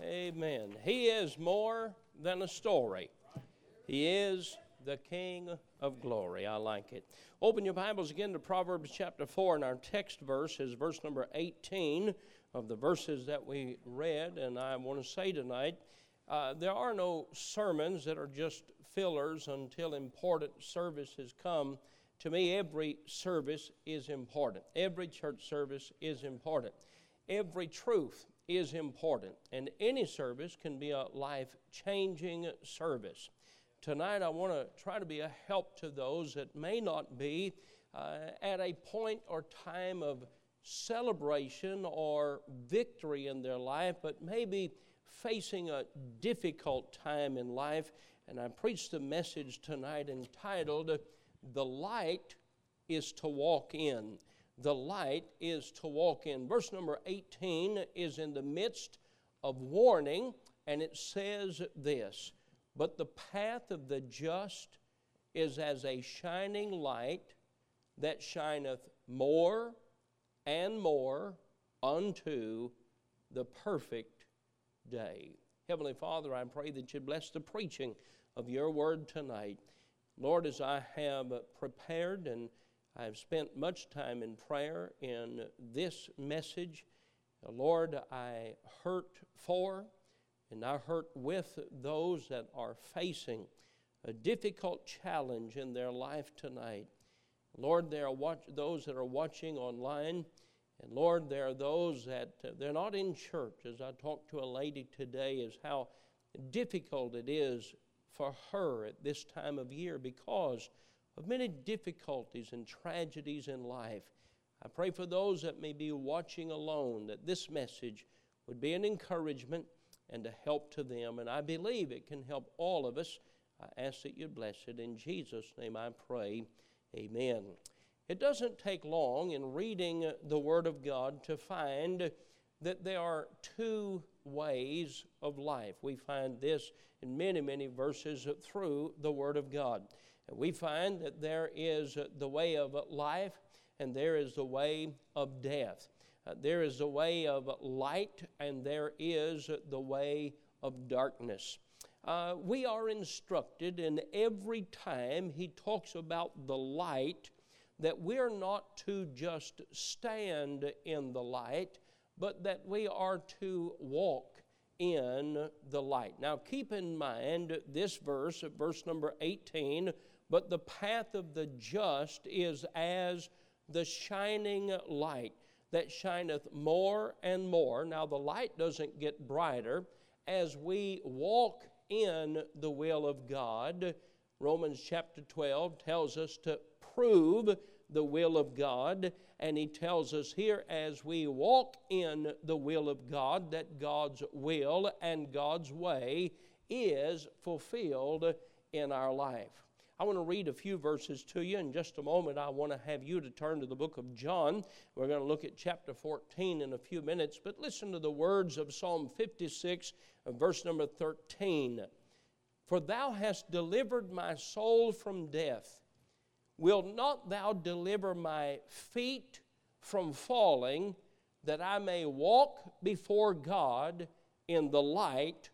Amen. He is more than a story. He is the King of glory. I like it. Open your Bibles again to Proverbs chapter 4, and our text verse is verse number 18 of the verses that we read. And I want to say tonight uh, there are no sermons that are just fillers until important services come. To me, every service is important, every church service is important, every truth is important, and any service can be a life changing service. Tonight, I want to try to be a help to those that may not be uh, at a point or time of celebration or victory in their life, but maybe facing a difficult time in life. And I preached a message tonight entitled, The Light is to Walk In the light is to walk in. Verse number 18 is in the midst of warning, and it says this But the path of the just is as a shining light that shineth more and more unto the perfect day. Heavenly Father, I pray that you bless the preaching of your word tonight. Lord, as I have prepared and I've spent much time in prayer in this message. Lord, I hurt for and I hurt with those that are facing a difficult challenge in their life tonight. Lord, there are watch, those that are watching online, and Lord, there are those that uh, they're not in church. As I talked to a lady today, is how difficult it is for her at this time of year because of many difficulties and tragedies in life. I pray for those that may be watching alone that this message would be an encouragement and a help to them. And I believe it can help all of us. I ask that you bless it. In Jesus' name I pray. Amen. It doesn't take long in reading the Word of God to find that there are two ways of life. We find this in many, many verses through the Word of God we find that there is the way of life and there is the way of death. Uh, there is the way of light and there is the way of darkness. Uh, we are instructed in every time he talks about the light that we're not to just stand in the light, but that we are to walk in the light. Now, keep in mind this verse, verse number 18 but the path of the just is as the shining light that shineth more and more. Now, the light doesn't get brighter as we walk in the will of God. Romans chapter 12 tells us to prove the will of God, and he tells us here as we walk in the will of God that God's will and God's way is fulfilled in our life. I want to read a few verses to you. In just a moment, I want to have you to turn to the book of John. We're going to look at chapter 14 in a few minutes, but listen to the words of Psalm 56, uh, verse number 13. For thou hast delivered my soul from death. Will not thou deliver my feet from falling, that I may walk before God in the light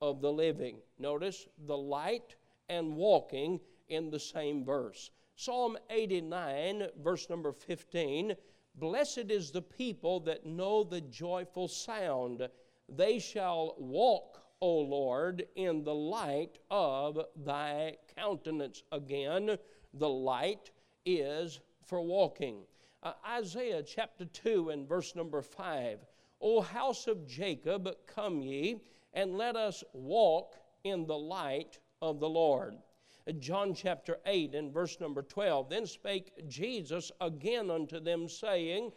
of the living? Notice the light and walking in the same verse. Psalm 89, verse number 15 Blessed is the people that know the joyful sound. They shall walk, O Lord, in the light of thy countenance. Again, the light is for walking. Uh, Isaiah chapter 2 and verse number 5. O house of Jacob, come ye, and let us walk in the light of the Lord. John chapter 8 and verse number 12. Then spake Jesus again unto them, saying,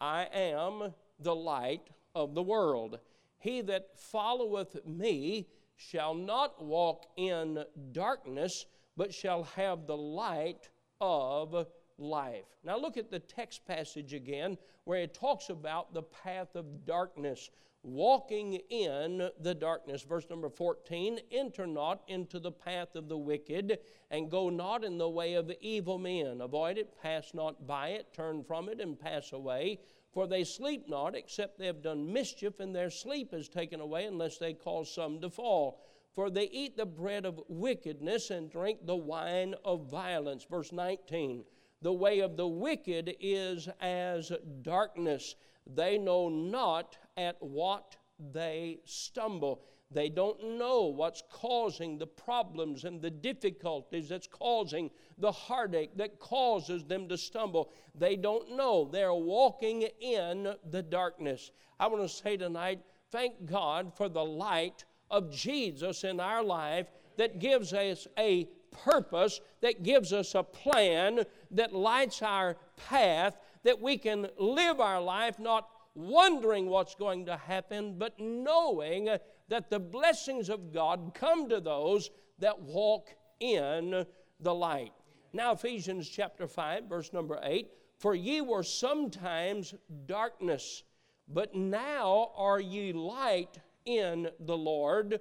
I am the light of the world. He that followeth me shall not walk in darkness, but shall have the light of life. Now look at the text passage again where it talks about the path of darkness walking in the darkness. Verse number 14 Enter not into the path of the wicked, and go not in the way of evil men. Avoid it, pass not by it, turn from it, and pass away. For they sleep not, except they have done mischief, and their sleep is taken away, unless they cause some to fall. For they eat the bread of wickedness and drink the wine of violence. Verse 19 The way of the wicked is as darkness. They know not at what they stumble. They don't know what's causing the problems and the difficulties that's causing the heartache that causes them to stumble. They don't know. They're walking in the darkness. I want to say tonight, thank God for the light of Jesus in our life that gives us a purpose, that gives us a plan, that lights our path, that we can live our life not wondering what's going to happen, but knowing that the blessings of God come to those that walk in the light. Now, Ephesians chapter 5, verse number 8 For ye were sometimes darkness, but now are ye light in the Lord.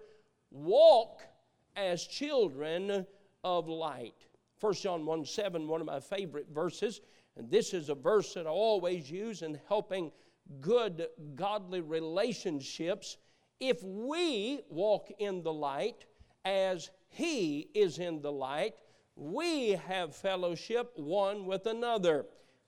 Walk as children of light. 1 John 1 7, one of my favorite verses. And this is a verse that I always use in helping good, godly relationships if we walk in the light as He is in the light, we have fellowship one with another.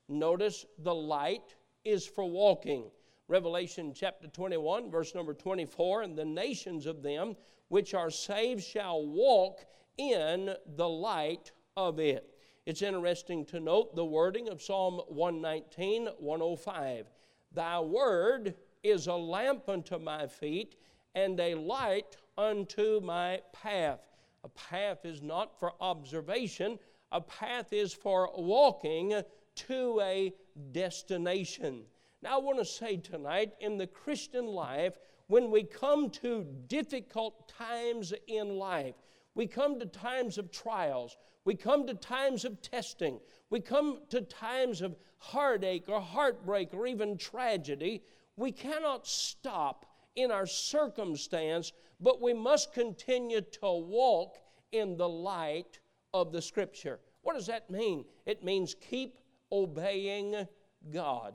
Notice the light is for walking. Revelation chapter 21, verse number 24 And the nations of them which are saved shall walk in the light of it. It's interesting to note the wording of Psalm 119, 105. Thy word is a lamp unto my feet and a light unto my path. A path is not for observation, a path is for walking to a destination. Now, I want to say tonight in the Christian life, when we come to difficult times in life, we come to times of trials, we come to times of testing, we come to times of heartache or heartbreak or even tragedy, we cannot stop in our circumstance, but we must continue to walk in the light of the Scripture. What does that mean? It means keep obeying God.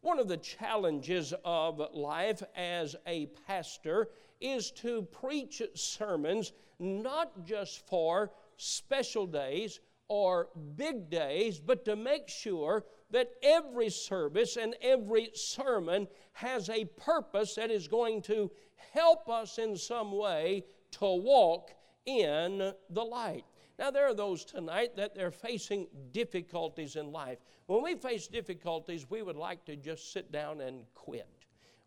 One of the challenges of life as a pastor is to preach sermons not just for special days or big days, but to make sure that every service and every sermon has a purpose that is going to help us in some way to walk in the light. Now, there are those tonight that they're facing difficulties in life. When we face difficulties, we would like to just sit down and quit.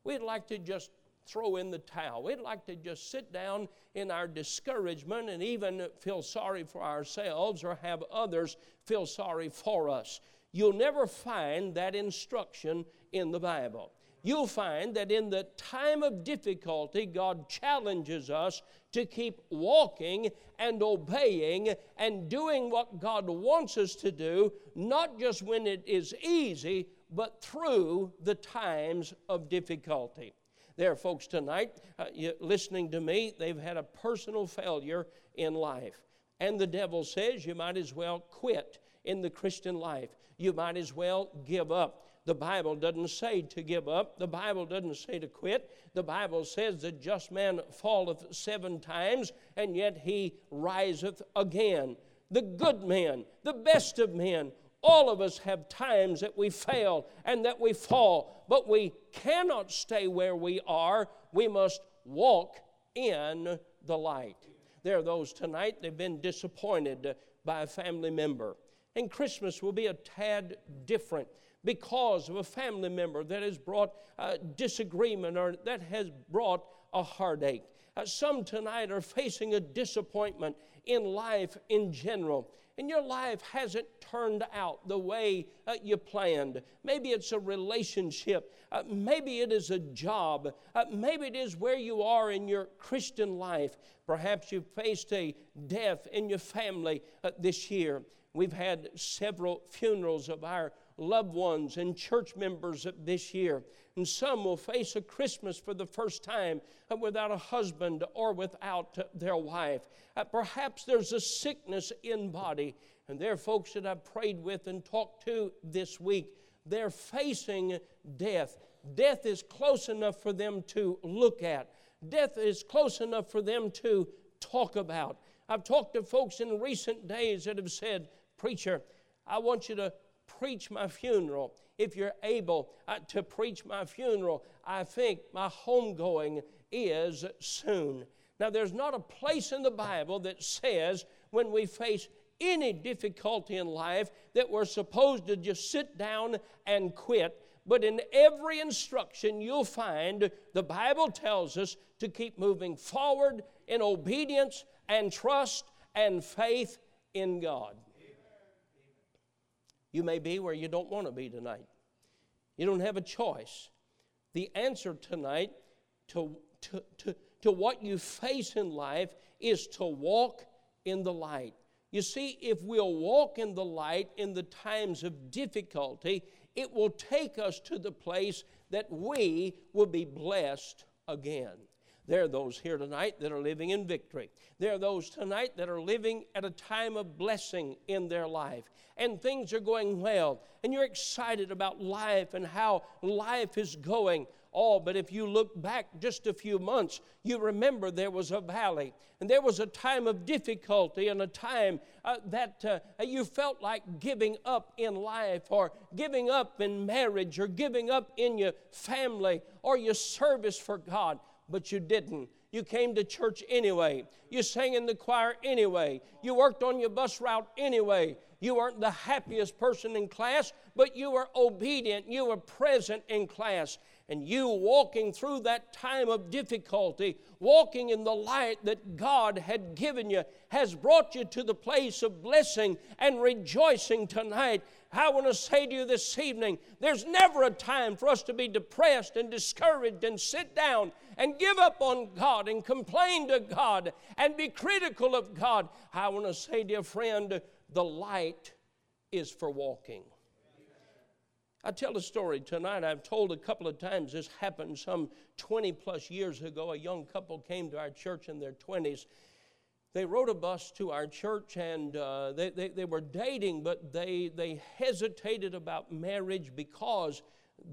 We'd like to just throw in the towel. We'd like to just sit down in our discouragement and even feel sorry for ourselves or have others feel sorry for us. You'll never find that instruction in the Bible. You'll find that in the time of difficulty, God challenges us to keep walking and obeying and doing what God wants us to do, not just when it is easy, but through the times of difficulty. There are folks tonight uh, listening to me, they've had a personal failure in life. And the devil says you might as well quit in the Christian life. You might as well give up. The Bible doesn't say to give up. The Bible doesn't say to quit. The Bible says the just man falleth seven times, and yet he riseth again. The good man, the best of men, all of us have times that we fail and that we fall, but we cannot stay where we are. We must walk in the light. There are those tonight, they've been disappointed by a family member. And Christmas will be a tad different because of a family member that has brought disagreement or that has brought a heartache. Uh, some tonight are facing a disappointment in life in general. And your life hasn't turned out the way uh, you planned. Maybe it's a relationship. Uh, maybe it is a job. Uh, maybe it is where you are in your Christian life. Perhaps you faced a death in your family uh, this year. We've had several funerals of our loved ones and church members this year. And some will face a Christmas for the first time without a husband or without their wife. Uh, perhaps there's a sickness in body. And there are folks that I've prayed with and talked to this week they're facing death. Death is close enough for them to look at, death is close enough for them to talk about. I've talked to folks in recent days that have said, Preacher, I want you to preach my funeral. If you're able uh, to preach my funeral, I think my homegoing is soon. Now, there's not a place in the Bible that says when we face any difficulty in life that we're supposed to just sit down and quit. But in every instruction, you'll find the Bible tells us to keep moving forward in obedience and trust and faith in God. You may be where you don't want to be tonight. You don't have a choice. The answer tonight to, to, to, to what you face in life is to walk in the light. You see, if we'll walk in the light in the times of difficulty, it will take us to the place that we will be blessed again. There are those here tonight that are living in victory. There are those tonight that are living at a time of blessing in their life. And things are going well. And you're excited about life and how life is going. Oh, but if you look back just a few months, you remember there was a valley and there was a time of difficulty and a time uh, that uh, you felt like giving up in life or giving up in marriage or giving up in your family or your service for God, but you didn't. You came to church anyway. You sang in the choir anyway. You worked on your bus route anyway. You weren't the happiest person in class, but you were obedient. You were present in class and you walking through that time of difficulty, walking in the light that God had given you, has brought you to the place of blessing and rejoicing tonight. I want to say to you this evening there's never a time for us to be depressed and discouraged and sit down and give up on God and complain to God and be critical of God. I want to say, dear friend, the light is for walking. I tell a story tonight. I've told a couple of times this happened some 20 plus years ago. A young couple came to our church in their 20s. They rode a bus to our church and uh, they, they, they were dating, but they, they hesitated about marriage because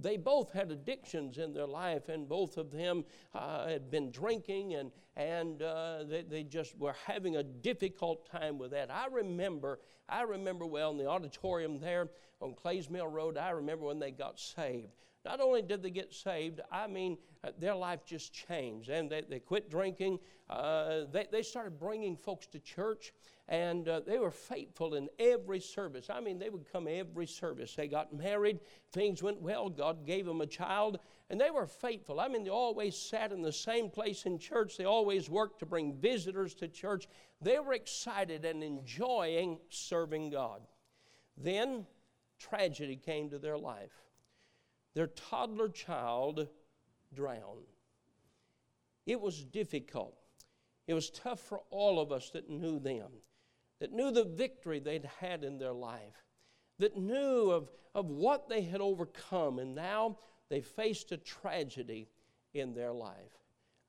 they both had addictions in their life, and both of them uh, had been drinking, and, and uh, they, they just were having a difficult time with that. I remember, I remember well in the auditorium there on Clays Mill Road, I remember when they got saved. Not only did they get saved, I mean, uh, their life just changed. And they, they quit drinking. Uh, they, they started bringing folks to church, and uh, they were faithful in every service. I mean, they would come every service. They got married, things went well, God gave them a child, and they were faithful. I mean, they always sat in the same place in church, they always worked to bring visitors to church. They were excited and enjoying serving God. Then, tragedy came to their life. Their toddler child drowned. It was difficult. It was tough for all of us that knew them, that knew the victory they'd had in their life, that knew of, of what they had overcome, and now they faced a tragedy in their life.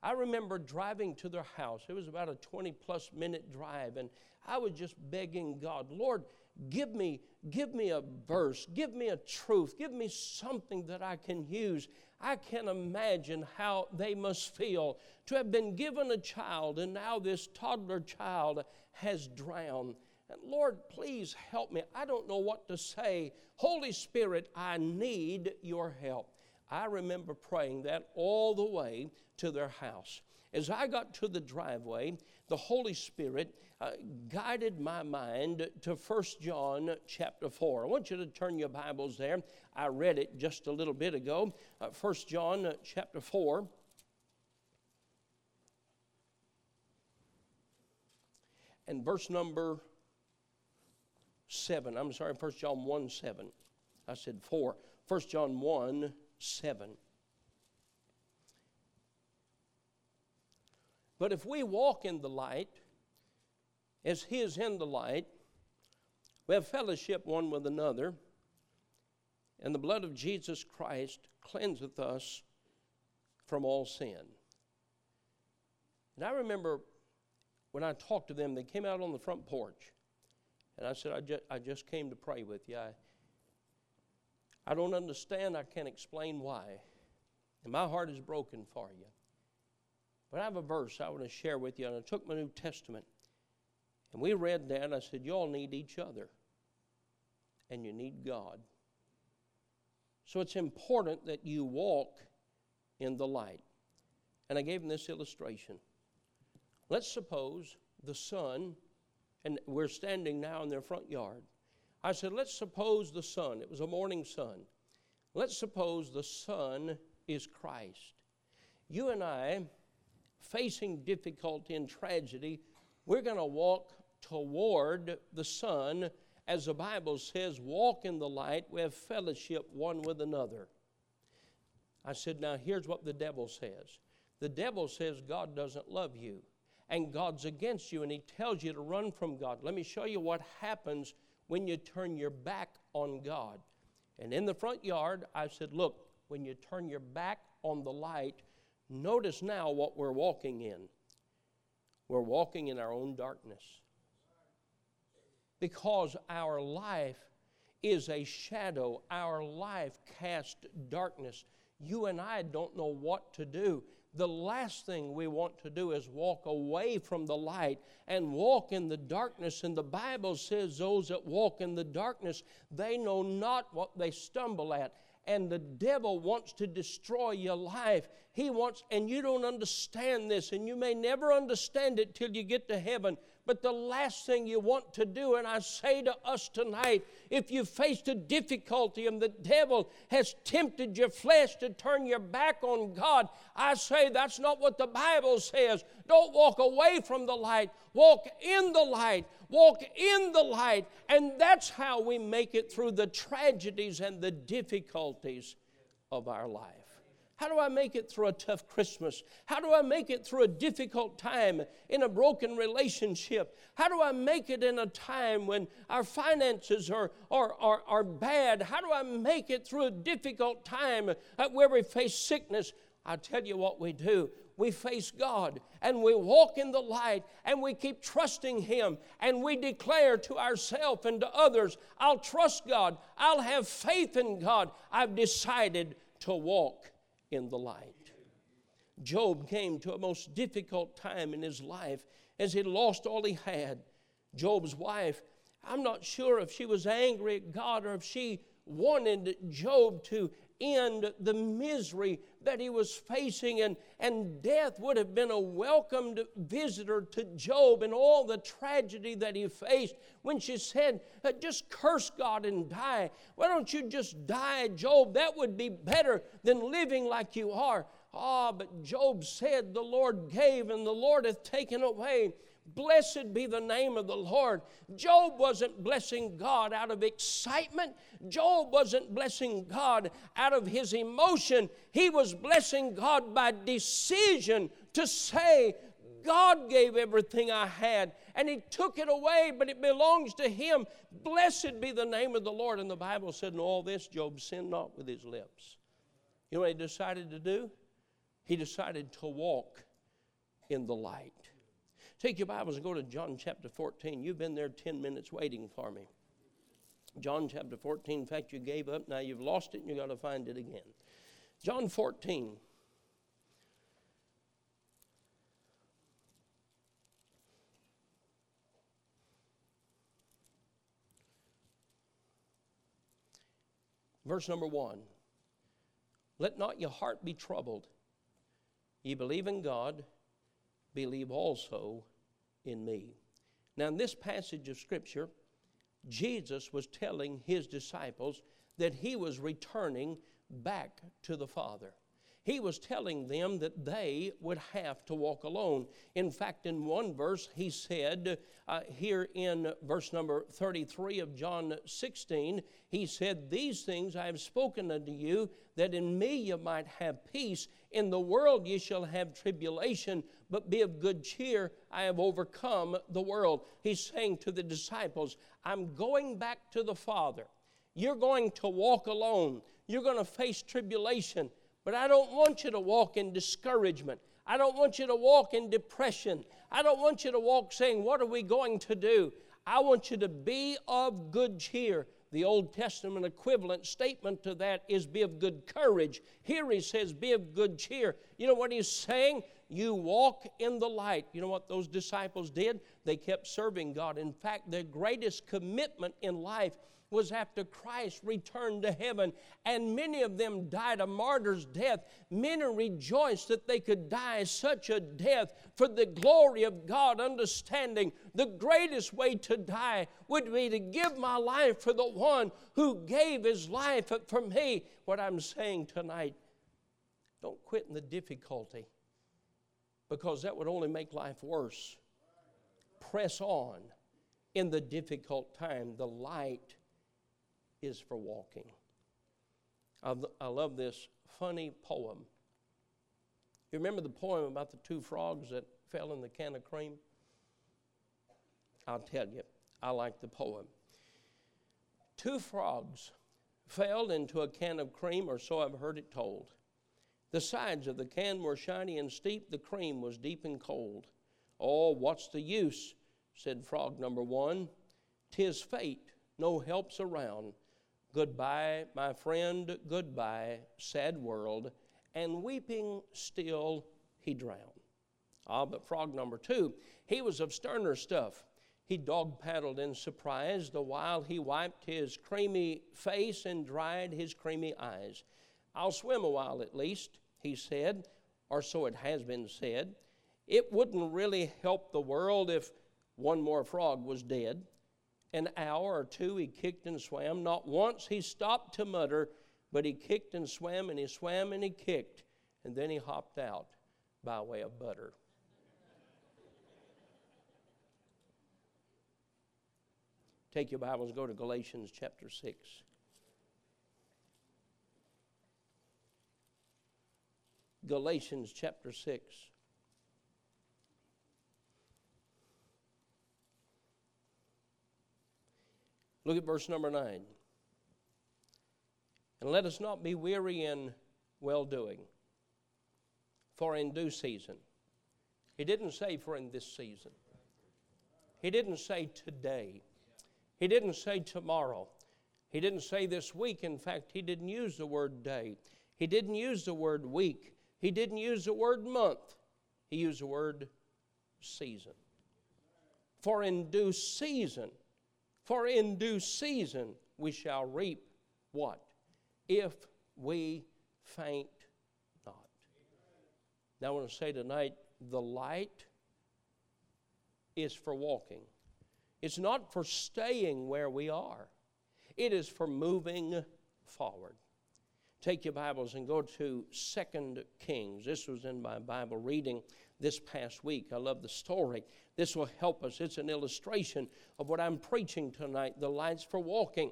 I remember driving to their house. It was about a 20 plus minute drive, and I was just begging God, Lord, give me give me a verse give me a truth give me something that i can use i can imagine how they must feel to have been given a child and now this toddler child has drowned. And lord please help me. I don't know what to say. Holy spirit i need your help. I remember praying that all the way to their house as i got to the driveway the holy spirit uh, guided my mind to 1 John chapter 4. I want you to turn your Bibles there. I read it just a little bit ago. Uh, 1 John uh, chapter 4. And verse number 7. I'm sorry, 1 John 1 7. I said 4. 1 John 1 7. But if we walk in the light, as He is in the light, we have fellowship one with another, and the blood of Jesus Christ cleanseth us from all sin. And I remember when I talked to them, they came out on the front porch, and I said, I just, I just came to pray with you. I, I don't understand. I can't explain why. And my heart is broken for you. But I have a verse I want to share with you, and I took my New Testament, and we read that, and I said, You all need each other, and you need God. So it's important that you walk in the light. And I gave him this illustration. Let's suppose the sun, and we're standing now in their front yard. I said, Let's suppose the sun, it was a morning sun. Let's suppose the sun is Christ. You and I, facing difficulty and tragedy, we're going to walk toward the sun. As the Bible says, walk in the light, we have fellowship one with another. I said, Now here's what the devil says the devil says God doesn't love you and God's against you, and he tells you to run from God. Let me show you what happens when you turn your back on God. And in the front yard, I said, Look, when you turn your back on the light, notice now what we're walking in. We're walking in our own darkness. Because our life is a shadow, our life casts darkness. You and I don't know what to do the last thing we want to do is walk away from the light and walk in the darkness. And the Bible says, Those that walk in the darkness, they know not what they stumble at. And the devil wants to destroy your life. He wants, and you don't understand this, and you may never understand it till you get to heaven. But the last thing you want to do, and I say to us tonight, if you faced a difficulty and the devil has tempted your flesh to turn your back on God, I say that's not what the Bible says. Don't walk away from the light, walk in the light, walk in the light. And that's how we make it through the tragedies and the difficulties of our life. How do I make it through a tough Christmas? How do I make it through a difficult time in a broken relationship? How do I make it in a time when our finances are, are, are, are bad? How do I make it through a difficult time where we face sickness? I'll tell you what we do. We face God and we walk in the light and we keep trusting Him and we declare to ourselves and to others, I'll trust God. I'll have faith in God. I've decided to walk in the light. Job came to a most difficult time in his life as he lost all he had. Job's wife, I'm not sure if she was angry at God or if she wanted Job to end the misery that he was facing, and, and death would have been a welcomed visitor to Job and all the tragedy that he faced. When she said, uh, Just curse God and die. Why don't you just die, Job? That would be better than living like you are. Ah, but Job said, The Lord gave, and the Lord hath taken away. Blessed be the name of the Lord. Job wasn't blessing God out of excitement. Job wasn't blessing God out of his emotion. He was blessing God by decision to say, God gave everything I had, and He took it away, but it belongs to Him. Blessed be the name of the Lord. And the Bible said, In all this, Job sinned not with his lips. You know what he decided to do? He decided to walk in the light. Take your Bibles and go to John chapter 14. You've been there 10 minutes waiting for me. John chapter 14. In fact, you gave up. Now you've lost it and you've got to find it again. John 14. Verse number one Let not your heart be troubled. Ye believe in God, believe also in me. Now, in this passage of Scripture, Jesus was telling his disciples that he was returning back to the Father. He was telling them that they would have to walk alone. In fact, in one verse, he said, uh, here in verse number 33 of John 16, he said, These things I have spoken unto you, that in me you might have peace. In the world ye shall have tribulation, but be of good cheer. I have overcome the world. He's saying to the disciples, I'm going back to the Father. You're going to walk alone. You're going to face tribulation. But I don't want you to walk in discouragement. I don't want you to walk in depression. I don't want you to walk saying, What are we going to do? I want you to be of good cheer. The Old Testament equivalent statement to that is be of good courage. Here he says, be of good cheer. You know what he's saying? You walk in the light. You know what those disciples did? They kept serving God. In fact, their greatest commitment in life was after Christ returned to heaven, and many of them died a martyr's death. Many rejoiced that they could die such a death for the glory of God, understanding the greatest way to die would be to give my life for the one who gave his life for me. What I'm saying tonight, don't quit in the difficulty because that would only make life worse. Press on in the difficult time. The light is for walking. I, I love this funny poem. You remember the poem about the two frogs that fell in the can of cream? I'll tell you, I like the poem. Two frogs fell into a can of cream, or so I've heard it told. The sides of the can were shiny and steep, the cream was deep and cold. Oh, what's the use? said frog number one. Tis fate, no help's around. Goodbye, my friend, goodbye, sad world. And weeping still, he drowned. Ah, but frog number two, he was of sterner stuff. He dog paddled in surprise the while he wiped his creamy face and dried his creamy eyes. I'll swim a while at least, he said, or so it has been said. It wouldn't really help the world if one more frog was dead an hour or two he kicked and swam. Not once he stopped to mutter, but he kicked and swam and he swam and he kicked, and then he hopped out by way of butter. Take your Bibles, go to Galatians chapter 6. Galatians chapter 6. Look at verse number 9. And let us not be weary in well doing, for in due season. He didn't say for in this season. He didn't say today. He didn't say tomorrow. He didn't say this week. In fact, he didn't use the word day. He didn't use the word week. He didn't use the word month. He used the word season. For in due season, for in due season we shall reap what? If we faint not. Now I want to say tonight the light is for walking. It's not for staying where we are. It is for moving forward. Take your Bibles and go to Second Kings. This was in my Bible reading this past week. I love the story. This will help us. It's an illustration of what I'm preaching tonight the lights for walking.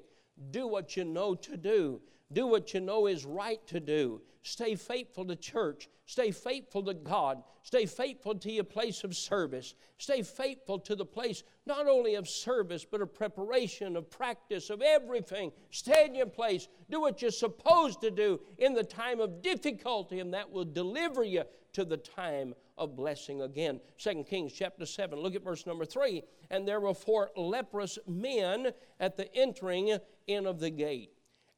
Do what you know to do. Do what you know is right to do. Stay faithful to church. Stay faithful to God. Stay faithful to your place of service. Stay faithful to the place not only of service, but of preparation, of practice, of everything. Stay in your place. Do what you're supposed to do in the time of difficulty, and that will deliver you to the time of blessing again. Second Kings chapter 7, look at verse number 3. And there were four leprous men at the entering in of the gate.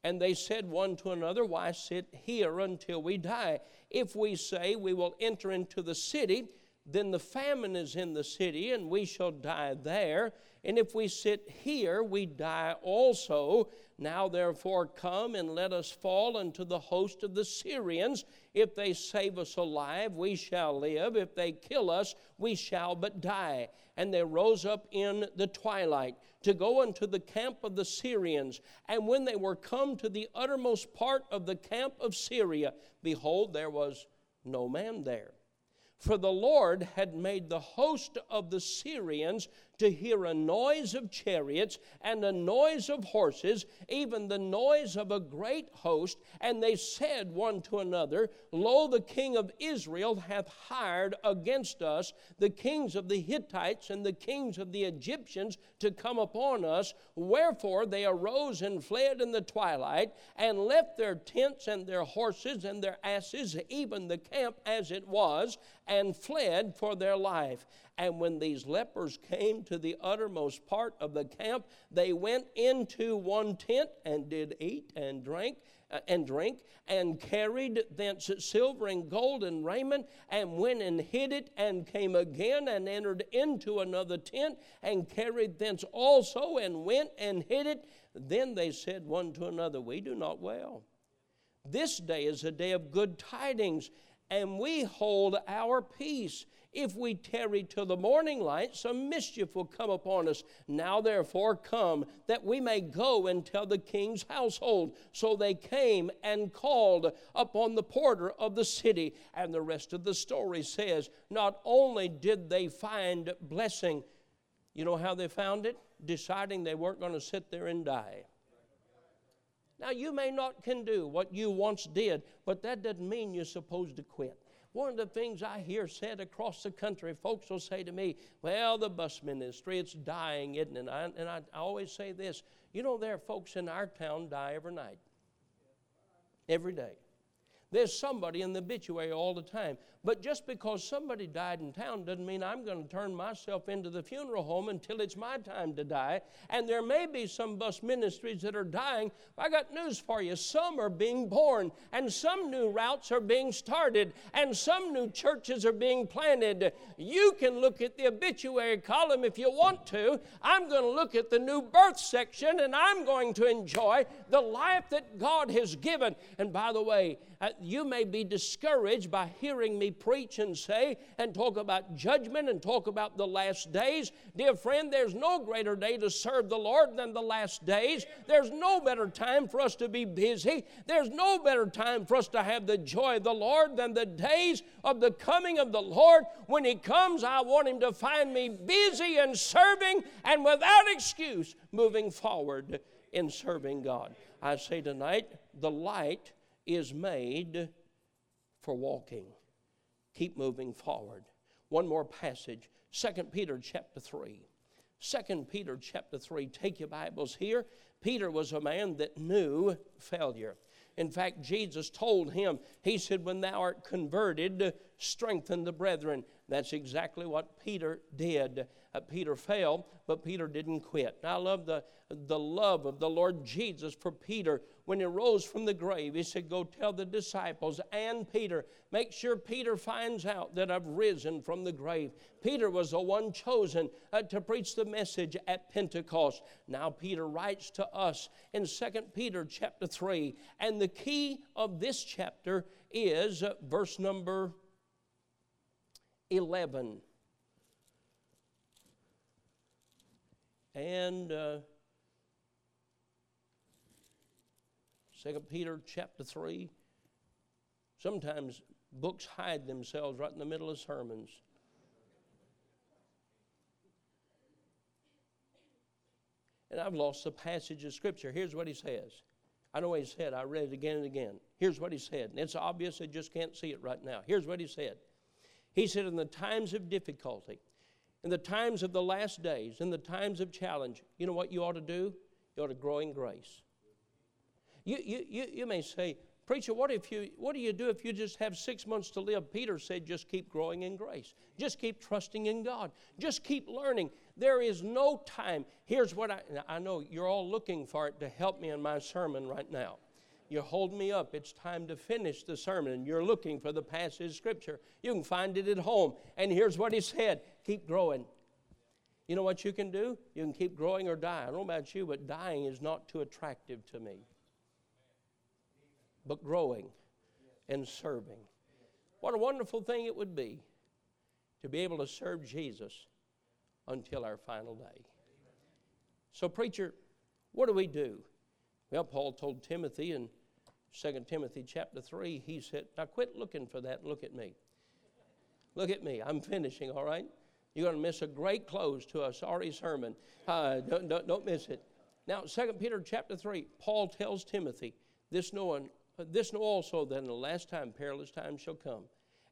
And they said one to another, Why sit here until we die? If we say we will enter into the city, then the famine is in the city, and we shall die there. And if we sit here, we die also. Now, therefore, come and let us fall into the host of the Syrians. If they save us alive, we shall live. If they kill us, we shall but die. And they rose up in the twilight to go unto the camp of the Syrians. And when they were come to the uttermost part of the camp of Syria, behold, there was no man there. For the Lord had made the host of the Syrians to hear a noise of chariots and a noise of horses, even the noise of a great host. And they said one to another, Lo, the king of Israel hath hired against us the kings of the Hittites and the kings of the Egyptians to come upon us. Wherefore they arose and fled in the twilight and left their tents and their horses and their asses, even the camp as it was, and fled for their life. And when these lepers came to the uttermost part of the camp, they went into one tent and did eat and drink uh, and drink, and carried thence silver and gold and raiment, and went and hid it, and came again and entered into another tent, and carried thence also, and went and hid it. Then they said one to another, We do not well. This day is a day of good tidings, and we hold our peace. If we tarry till the morning light, some mischief will come upon us. Now, therefore, come, that we may go and tell the king's household. So they came and called upon the porter of the city. And the rest of the story says, not only did they find blessing, you know how they found it? Deciding they weren't going to sit there and die. Now, you may not can do what you once did, but that doesn't mean you're supposed to quit. One of the things I hear said across the country, folks will say to me, Well, the bus ministry, it's dying, isn't it? And I, and I, always say this you know, there are folks in our town die every night, every day. There's somebody in the obituary all the time. But just because somebody died in town doesn't mean I'm going to turn myself into the funeral home until it's my time to die. And there may be some bus ministries that are dying. I got news for you. Some are being born, and some new routes are being started, and some new churches are being planted. You can look at the obituary column if you want to. I'm going to look at the new birth section, and I'm going to enjoy the life that God has given. And by the way, uh, you may be discouraged by hearing me preach and say and talk about judgment and talk about the last days. Dear friend, there's no greater day to serve the Lord than the last days. There's no better time for us to be busy. There's no better time for us to have the joy of the Lord than the days of the coming of the Lord. When He comes, I want Him to find me busy and serving and without excuse moving forward in serving God. I say tonight, the light is made for walking. Keep moving forward. One more passage, 2 Peter chapter 3. 2 Peter chapter 3. Take your Bibles here. Peter was a man that knew failure. In fact, Jesus told him, He said, When thou art converted, strengthen the brethren. That's exactly what Peter did. Uh, Peter fell, but Peter didn't quit. Now, I love the, the love of the Lord Jesus for Peter when he rose from the grave. He said, Go tell the disciples and Peter, make sure Peter finds out that I've risen from the grave. Peter was the one chosen uh, to preach the message at Pentecost. Now, Peter writes to us in 2 Peter chapter 3, and the key of this chapter is uh, verse number 11. And uh, 2 Peter chapter 3. Sometimes books hide themselves right in the middle of sermons. And I've lost the passage of Scripture. Here's what he says. I know what he said. I read it again and again. Here's what he said. And it's obvious, I just can't see it right now. Here's what he said. He said, In the times of difficulty, in the times of the last days, in the times of challenge, you know what you ought to do? You ought to grow in grace. You, you, you, you may say, Preacher, what if you what do you do if you just have six months to live? Peter said, just keep growing in grace. Just keep trusting in God. Just keep learning. There is no time. Here's what I I know you're all looking for it to help me in my sermon right now. You hold me up. It's time to finish the sermon. You're looking for the passage of scripture. You can find it at home. And here's what he said keep growing. You know what you can do? You can keep growing or die. I don't know about you, but dying is not too attractive to me but growing and serving. What a wonderful thing it would be to be able to serve Jesus until our final day. So, preacher, what do we do? Well, Paul told Timothy in 2 Timothy chapter 3, he said, Now quit looking for that and look at me. Look at me. I'm finishing, all right? You're going to miss a great close to a sorry sermon. Uh, don't, don't, don't miss it. Now, 2 Peter chapter 3, Paul tells Timothy, This knowing this know also that in the last time perilous times shall come.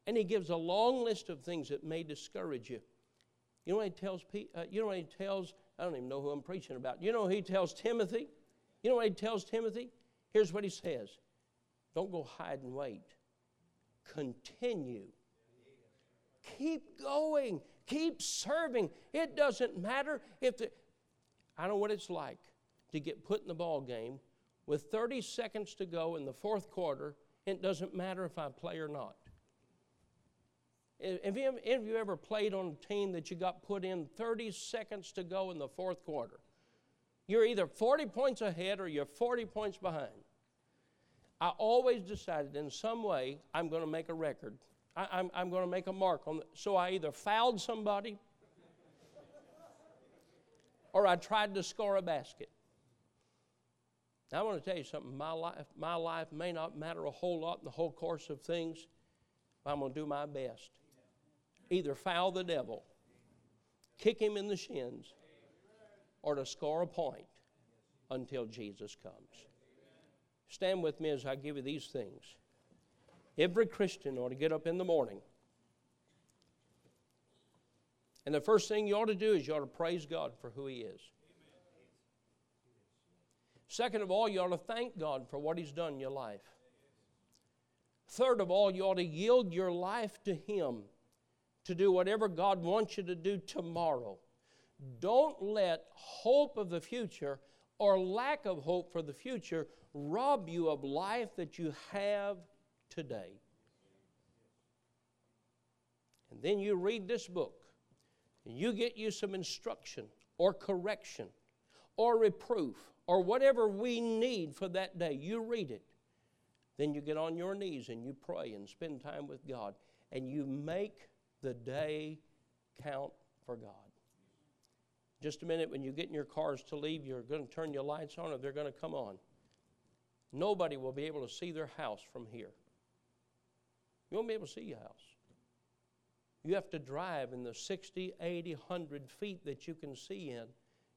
And he gives a long list of things that may discourage you. You know what he tells uh, you know what he tells I don't even know who I'm preaching about. You know he tells Timothy? You know what he tells Timothy? Here's what he says. Don't go hide and wait. Continue. keep going, keep serving. It doesn't matter if the. I know what it's like to get put in the ball game with 30 seconds to go in the fourth quarter. It doesn't matter if I play or not. Have you, have you ever played on a team that you got put in 30 seconds to go in the fourth quarter? You're either 40 points ahead or you're 40 points behind. I always decided in some way I'm going to make a record. I, am I'm, I'm going to make a mark on. The, so I either fouled somebody or I tried to score a basket. Now, I want to tell you something. My life, my life may not matter a whole lot in the whole course of things, but I'm going to do my best. Either foul the devil, kick him in the shins, or to score a point until Jesus comes. Stand with me as I give you these things. Every Christian ought to get up in the morning. And the first thing you ought to do is you ought to praise God for who He is. Second of all, you ought to thank God for what He's done in your life. Third of all, you ought to yield your life to Him to do whatever God wants you to do tomorrow. Don't let hope of the future or lack of hope for the future rob you of life that you have today. And then you read this book and you get you some instruction or correction or reproof or whatever we need for that day. You read it. Then you get on your knees and you pray and spend time with God and you make the day count for God. Just a minute, when you get in your cars to leave, you're going to turn your lights on or they're going to come on. Nobody will be able to see their house from here. You won't be able to see your house. You have to drive in the 60, 80, 100 feet that you can see in.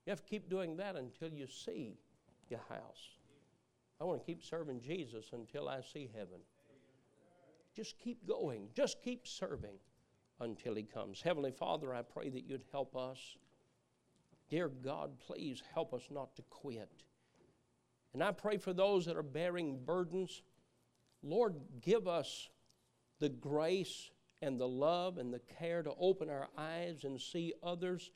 You have to keep doing that until you see your house. I want to keep serving Jesus until I see heaven. Just keep going. Just keep serving until He comes. Heavenly Father, I pray that you'd help us. Dear God, please help us not to quit. And I pray for those that are bearing burdens. Lord, give us the grace and the love and the care to open our eyes and see others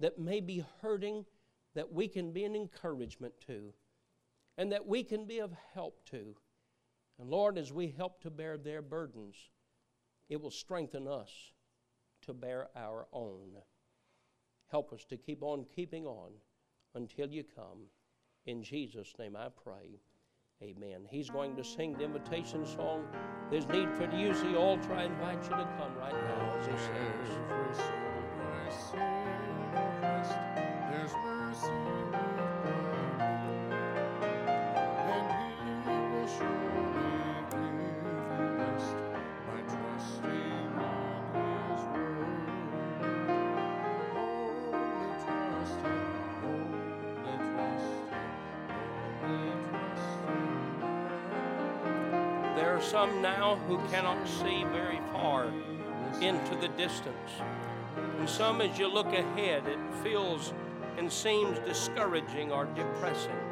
that may be hurting that we can be an encouragement to and that we can be of help to. And Lord, as we help to bear their burdens, it will strengthen us to bear our own. Help us to keep on keeping on until you come. In Jesus' name I pray. Amen. He's going to sing the invitation song. There's need for you, use the altar. I invite you to come right now as he. Some now who cannot see very far into the distance. And some, as you look ahead, it feels and seems discouraging or depressing.